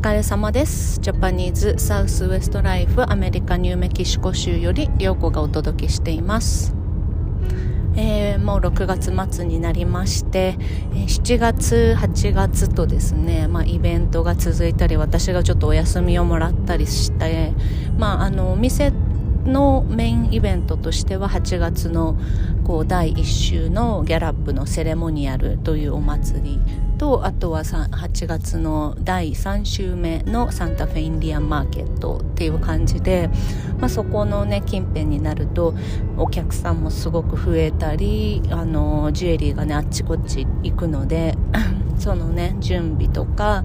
疲れ様です。ジャパニーズサウスウエストライフアメリカニューメキシコ州より良子がお届けしています。えー、もう6月末になりまして、え7月、8月とですね、まあ、イベントが続いたり、私がちょっとお休みをもらったりして、まあ、あの、お店のメインイベントとしては8月のこう第1週のギャラップのセレモニアルというお祭りとあとは8月の第3週目のサンタフェインディアンマーケットっていう感じで、まあ、そこのね近辺になるとお客さんもすごく増えたりあのジュエリーがねあっちこっち行くので そのね準備とか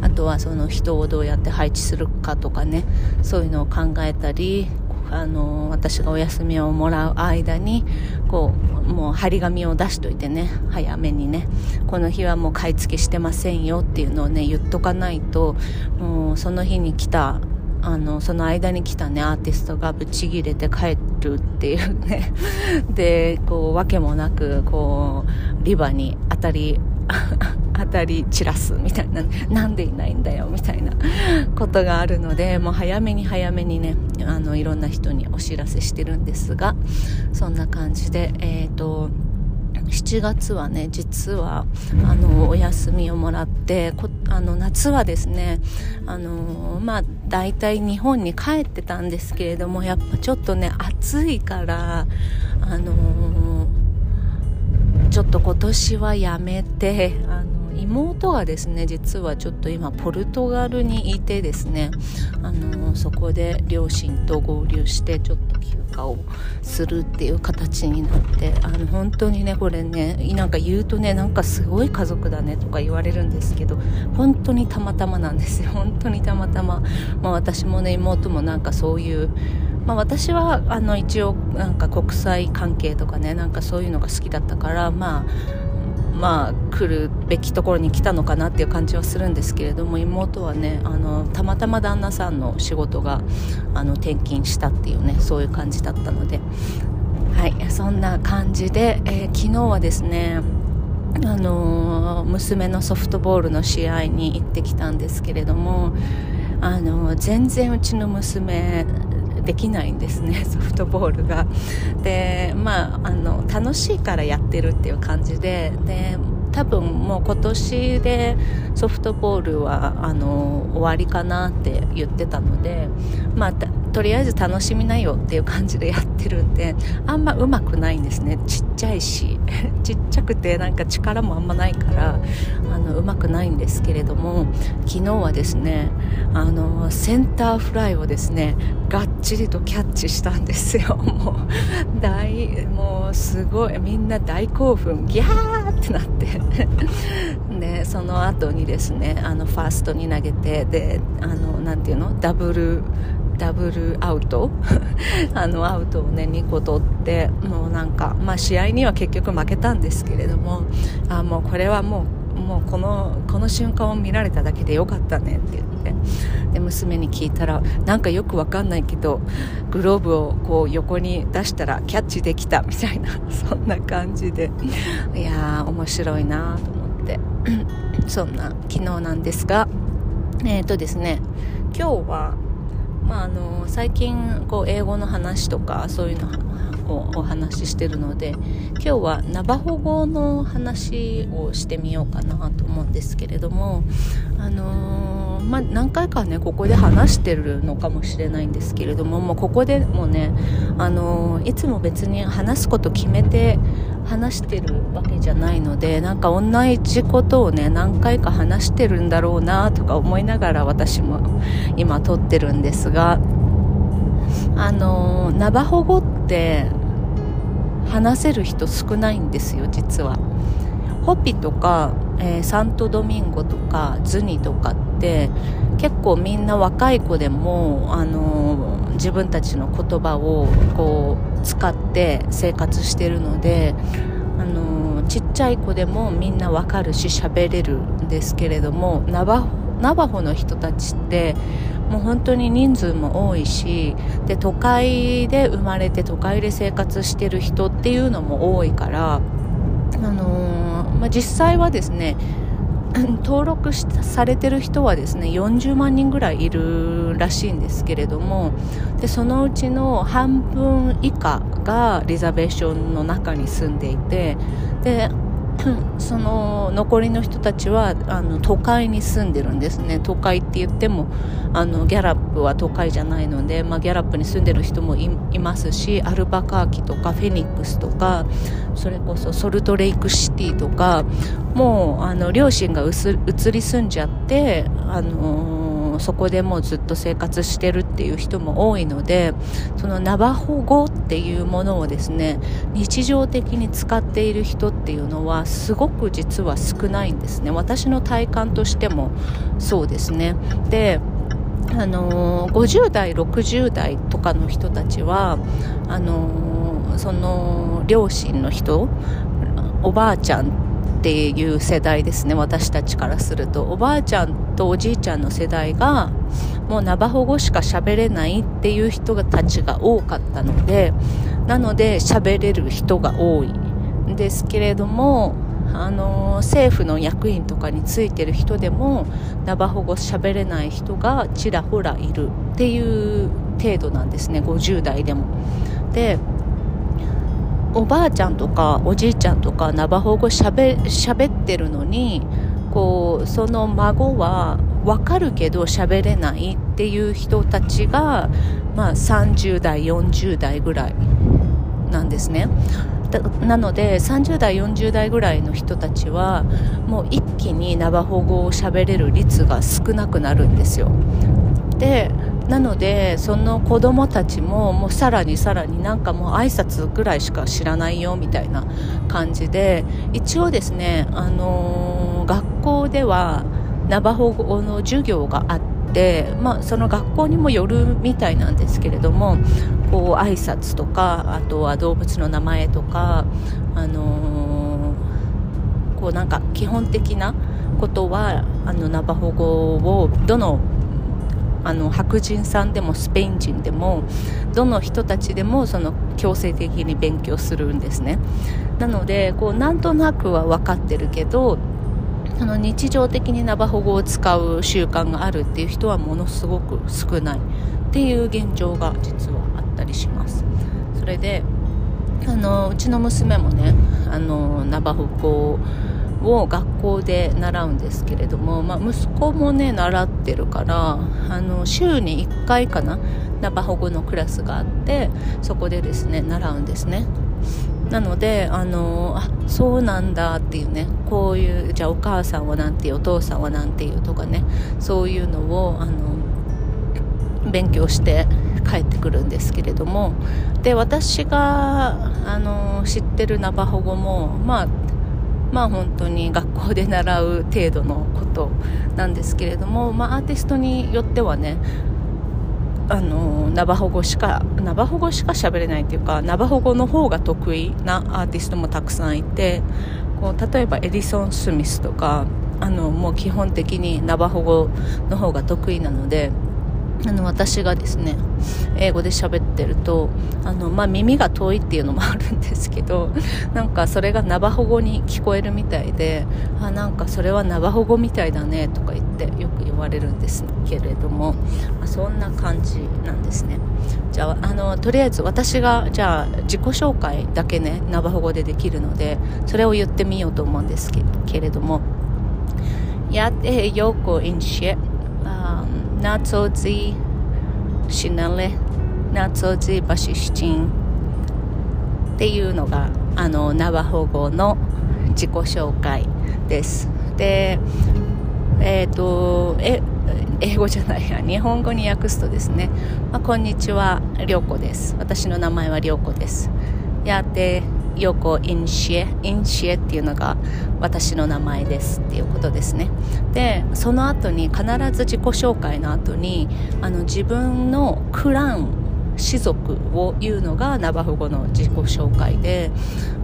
あとはその人をどうやって配置するかとかねそういうのを考えたりあの私がお休みをもらう間にこうもう張り紙を出しといてね早めにねこの日はもう買い付けしてませんよっていうのをね言っとかないともうその日に来たあのその間に来たねアーティストがブチギレて帰るっていうね。でこう訳もなくこうリバに当たり 当たり散らすみたいななんでいないんだよみたいな ことがあるのでもう早めに早めにねあのいろんな人にお知らせしてるんですがそんな感じでえっ、ー、と7月はね実はあのお休みをもらってあの夏はですねあのまあ大体日本に帰ってたんですけれどもやっぱちょっとね暑いからあのちょっと今年はやめてあの妹がですね実はちょっと今ポルトガルにいてですねあのそこで両親と合流してちょっと休暇をするっていう形になってあの本当にねこれねなんか言うとねなんかすごい家族だねとか言われるんですけど本当にたまたまなんですよ。本当にたまたま、まあ、私もね妹もなんかそういうまあ、私はあの一応なんか国際関係とかねなんかそういうのが好きだったからまあまあ、来るべきところに来たのかなっていう感じはするんですけれども妹はねあのたまたま旦那さんの仕事があの転勤したっていうねそういう感じだったので、はい、そんな感じで、えー、昨日はですねあの娘のソフトボールの試合に行ってきたんですけれどもあの全然うちの娘できないんですね ソフトボールが。でまああの楽しいからやってるっていう感じでで多分もう今年でソフトボールはあの終わりかなって言ってたので、まあ、とりあえず楽しみなよっていう感じでやってるんであんま上手くないんですね。ちっちゃいし ちっちゃくてなんか力もあんまないからあの上手くないんですけれども昨日はですねあのセンターフライをですねがっちりとキャッチしたんですよ。もう大もうすごいみんな大興奮。ギャーってなって。でその後にですねあのファーストに投げてであのなていうの？ダブルダブルアウト？あのアウトをね2個取ってもうなんか、まあ、試合には結局負けたんですけれどもあもうこれはもうもうこのこの瞬間を見られただけでよかったねって言ってで。娘に聞いたらなんかよくわかんないけどグローブをこう横に出したらキャッチできたみたいな そんな感じで。いやー面白いなと思って。そんな昨日なんですがえっ、ー、とですね今日はまあ、あの最近こう英語の話とかそういうのをお話ししてるので今日はナバホ語の話をしてみようかなと思うんですけれども、あのー、ま、何回かねここで話してるのかもしれないんですけれどももうここでもね、あの、いつも別に話すこと決めて話してるわけじゃないのでなんか同じことをね何回か話してるんだろうなとか思いながら私も今撮ってるんですがあのナバホ語って話せる人少ないんですよ実は。ホピとか、えー、サントドミンゴとかズニとかって結構みんな若い子でも、あの自分たちの言葉をこう使って生活してるので、あのちっちゃい子でもみんなわかるし喋れるんですけれどもナバホの人たちってもう本当に人数も多いしで都会で生まれて都会で生活してる人っていうのも多いから、まあ、実際はですね登録されてる人はですね40万人ぐらいいるらしいんですけれどもでそのうちの半分以下がリザベーションの中に住んでいてでその残りの人たちはあの都会に住んでるんですね。都会って言ってもあのギャラップは都会じゃないので、まあ、ギャラップに住んでる人もいますしアルバカーキとかフェニックスとかそれこそソルトレイクシティとかもうあの両親が移り住んじゃってあのーそこでもうずっと生活してるっていう人も多いのでそのナバホ語っていうものをですね日常的に使っている人っていうのはすごく実は少ないんですね。私の体感としてもそうですね。であのー、50代60代とかの人たちはあのー、その両親の人おばあちゃんっていう世代ですね私たちからすると。おばあちゃんとおじいちゃんの世代がもうナバホ語しか喋れないっていう人たちが多かったのでなので喋れる人が多いんですけれどもあの政府の役員とかについてる人でもナバホ語喋れない人がちらほらいるっていう程度なんですね50代でも。でおばあちゃんとかおじいちゃんとかナバホ語しゃべってるのにこうその孫は分かるけど喋れないっていう人たちが、まあ、30代40代ぐらいなんですね。なので30代40代ぐらいの人たちはもう一気にナバホ語を喋れる率が少なくなるんですよ。でなのでその子供たちももうさらにさらになんかもう挨拶ぐらいしか知らないよみたいな感じで一応ですね、あのー、学校ではナバホ語の授業があって、まあ、その学校にもよるみたいなんですけれどもこう挨拶とかあとは動物の名前とか、あのー、こうなんか基本的なことはあのナバホ語をどのあの白人さんでもスペイン人でもどの人たちでもその強制的に勉強するんですね。なのでこうなんとなくは分かってるけどあの日常的にナバホ語を使う習慣があるっていう人はものすごく少ないっていう現状が実はあったりします。それであのうちの娘もねあのナバホ語を学校で習うんですけれども、まあ、息子もね習ってるからあの週に1回かなナバホ語のクラスがあってそこでですね習うんですね。なのであのあそうなんだっていうねこういうじゃあお母さんは何て言うお父さんは何て言うとかねそういうのをあの勉強して帰ってくるんですけれどもで私があの知ってるナバホ語もまあまあ本当に学校で習う程度のことなんですけれども、まあ、アーティストによってはねあのナバホ語しかナバホ語しか喋れないというかナバホ語の方が得意なアーティストもたくさんいてこう例えばエディソン・スミスとかあのもう基本的にナバホ語の方が得意なのであの私がですね英語で喋ってるとあの、まあ、耳が遠いっていうのもあるんですけど なんかそれがナバホ語に聞こえるみたいであなんかそれはナバホ語みたいだねとか言ってよく言われるんですけれども、まあ、そんな感じなんですね。じゃああのとりあえず私がじゃあ自己紹介だけねナバホ語でできるのでそれを言ってみようと思うんですけれども。やってよくインシェ todzi shinale na todzi バシシチンっていうのがあのナバホ語の自己紹介です。でえっ、ー、とえ英語じゃないや日本語に訳すとですね、まあ、こんにちはりょうこです。私の名前はりょうこです。やって横インシエインシエっていうのが私の名前ですっていうことですね。でその後に必ず自己紹介の後にあの自分のクラン氏族を言うのがナバフ語の自己紹介で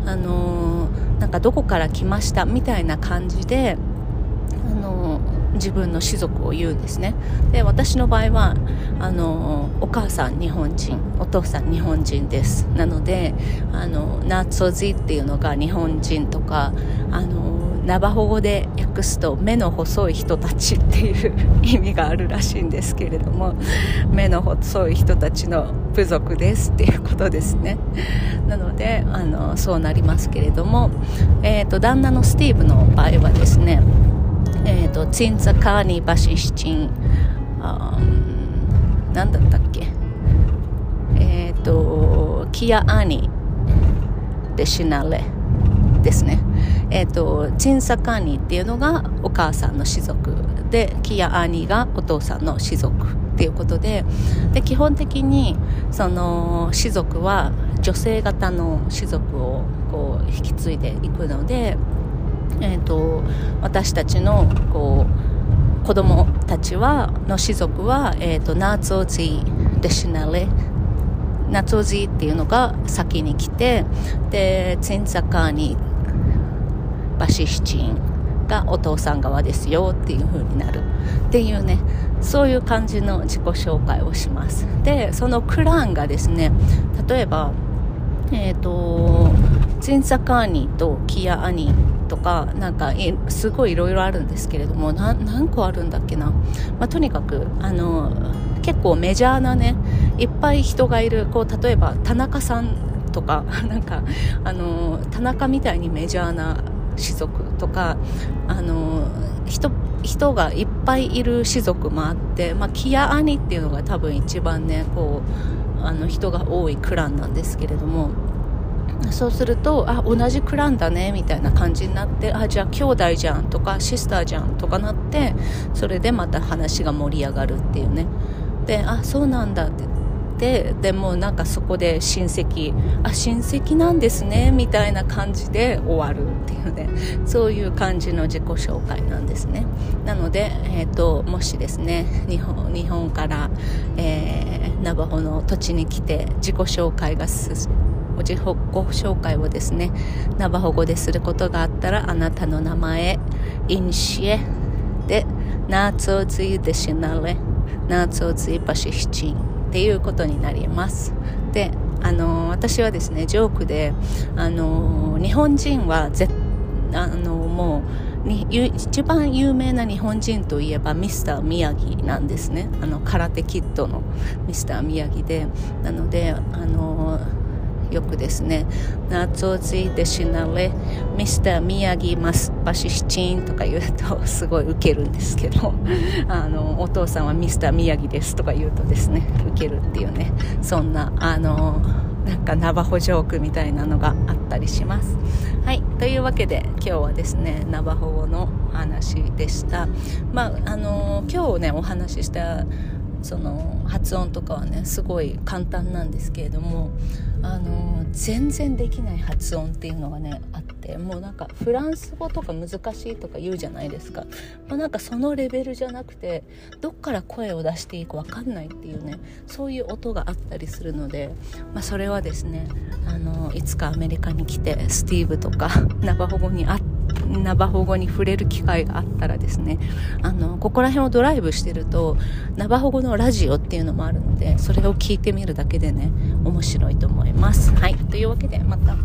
あのー、なんかどこから来ましたみたいな感じで自分の種族を言うんですね。で私の場合はあのお母さん日本人お父さん日本人です。なのであのナッツォジっていうのが日本人とかあのナバホ語で訳すと目の細い人たちっていう 意味があるらしいんですけれども目の細い人たちの部族ですっていうことですね。なのであのそうなりますけれども、えーと、旦那のスティーブの場合はですねえーと、ツンツァカーニバシシチン何だったっけ？えっ、ー、とキアアニでシナレですね。えっ、ー、とチンサカーニっていうのがお母さんの種族でキアアニがお父さんの種族っていうことでで基本的にその種族は女性型の種族をこう引き継いでいくので、えーと、私たちのこう子供たちはの種族は、えーと、ナーツオジー・デシナレナーツオジっていうのが先に来てでツンザカーニバシシチンがお父さん側ですよっていう風になる。っていうねそういう感じの自己紹介をします。でそのクランがですね例えばえっ、ー、とツンサカーニとキアアニとかなんかすごいいろいろあるんですけれども何個あるんだっけな、まあ、とにかくあの結構メジャーなねいっぱい人がいるこう例えば田中さんとか なんかあの田中みたいにメジャーな種族とかあの人人がいっぱいいる種族もあって、まあ、キアアニっていうのが多分一番ねこうあの人が多いクランなんですけれどもそうするとあ同じクランだねみたいな感じになってあじゃあ兄弟じゃんとかシスターじゃんとかなってそれでまた話が盛り上がるっていうね。であそうなんだっててでもなんかそこで親戚あ親戚なんですねみたいな感じで終わるっていうね。そういう感じの自己紹介なんですね。なので、えーと、もしですね日本日本から、えー、ナバホの土地に来て自己紹介が進む自己紹介をですねナバホ語ですることがあったらあなたの名前インシエでナーツオズイデシナレナーツオズイパシシチンっていうことになります。であの私はですねジョークであの日本人はぜあのもうに一番有名な日本人といえばミスター宮城なんですね。あの空手キッドのミスター宮城でなのであのよくですね「夏をついてしなれミスター宮城マスバシシチン」とか言うとすごいウケるんですけど あのお父さんはミスター宮城ですとか言うとですねウケるっていうねそんなあのなんかナバホジョークみたいなのがあったりします。はい、というわけで今日はですねナバホ語のお話でした。まああの今日ねお話ししたその発音とかはねすごい簡単なんですけれどもあの全然できない発音っていうのがねあってもうなんかフランス語とか難しいとか言うじゃないですか、まあ、なんかそのレベルじゃなくてどっから声を出していいか分かんないっていうねそういう音があったりするので、まあ、それはですねあのいつかアメリカに来てスティーブとか ナバホ語に会ってナバホ語に触れる機会があったらですねあのここら辺をドライブしてるとナバホ語のラジオっていうのもあるのでそれを聞いてみるだけでね面白いと思います。はい。というわけでまた。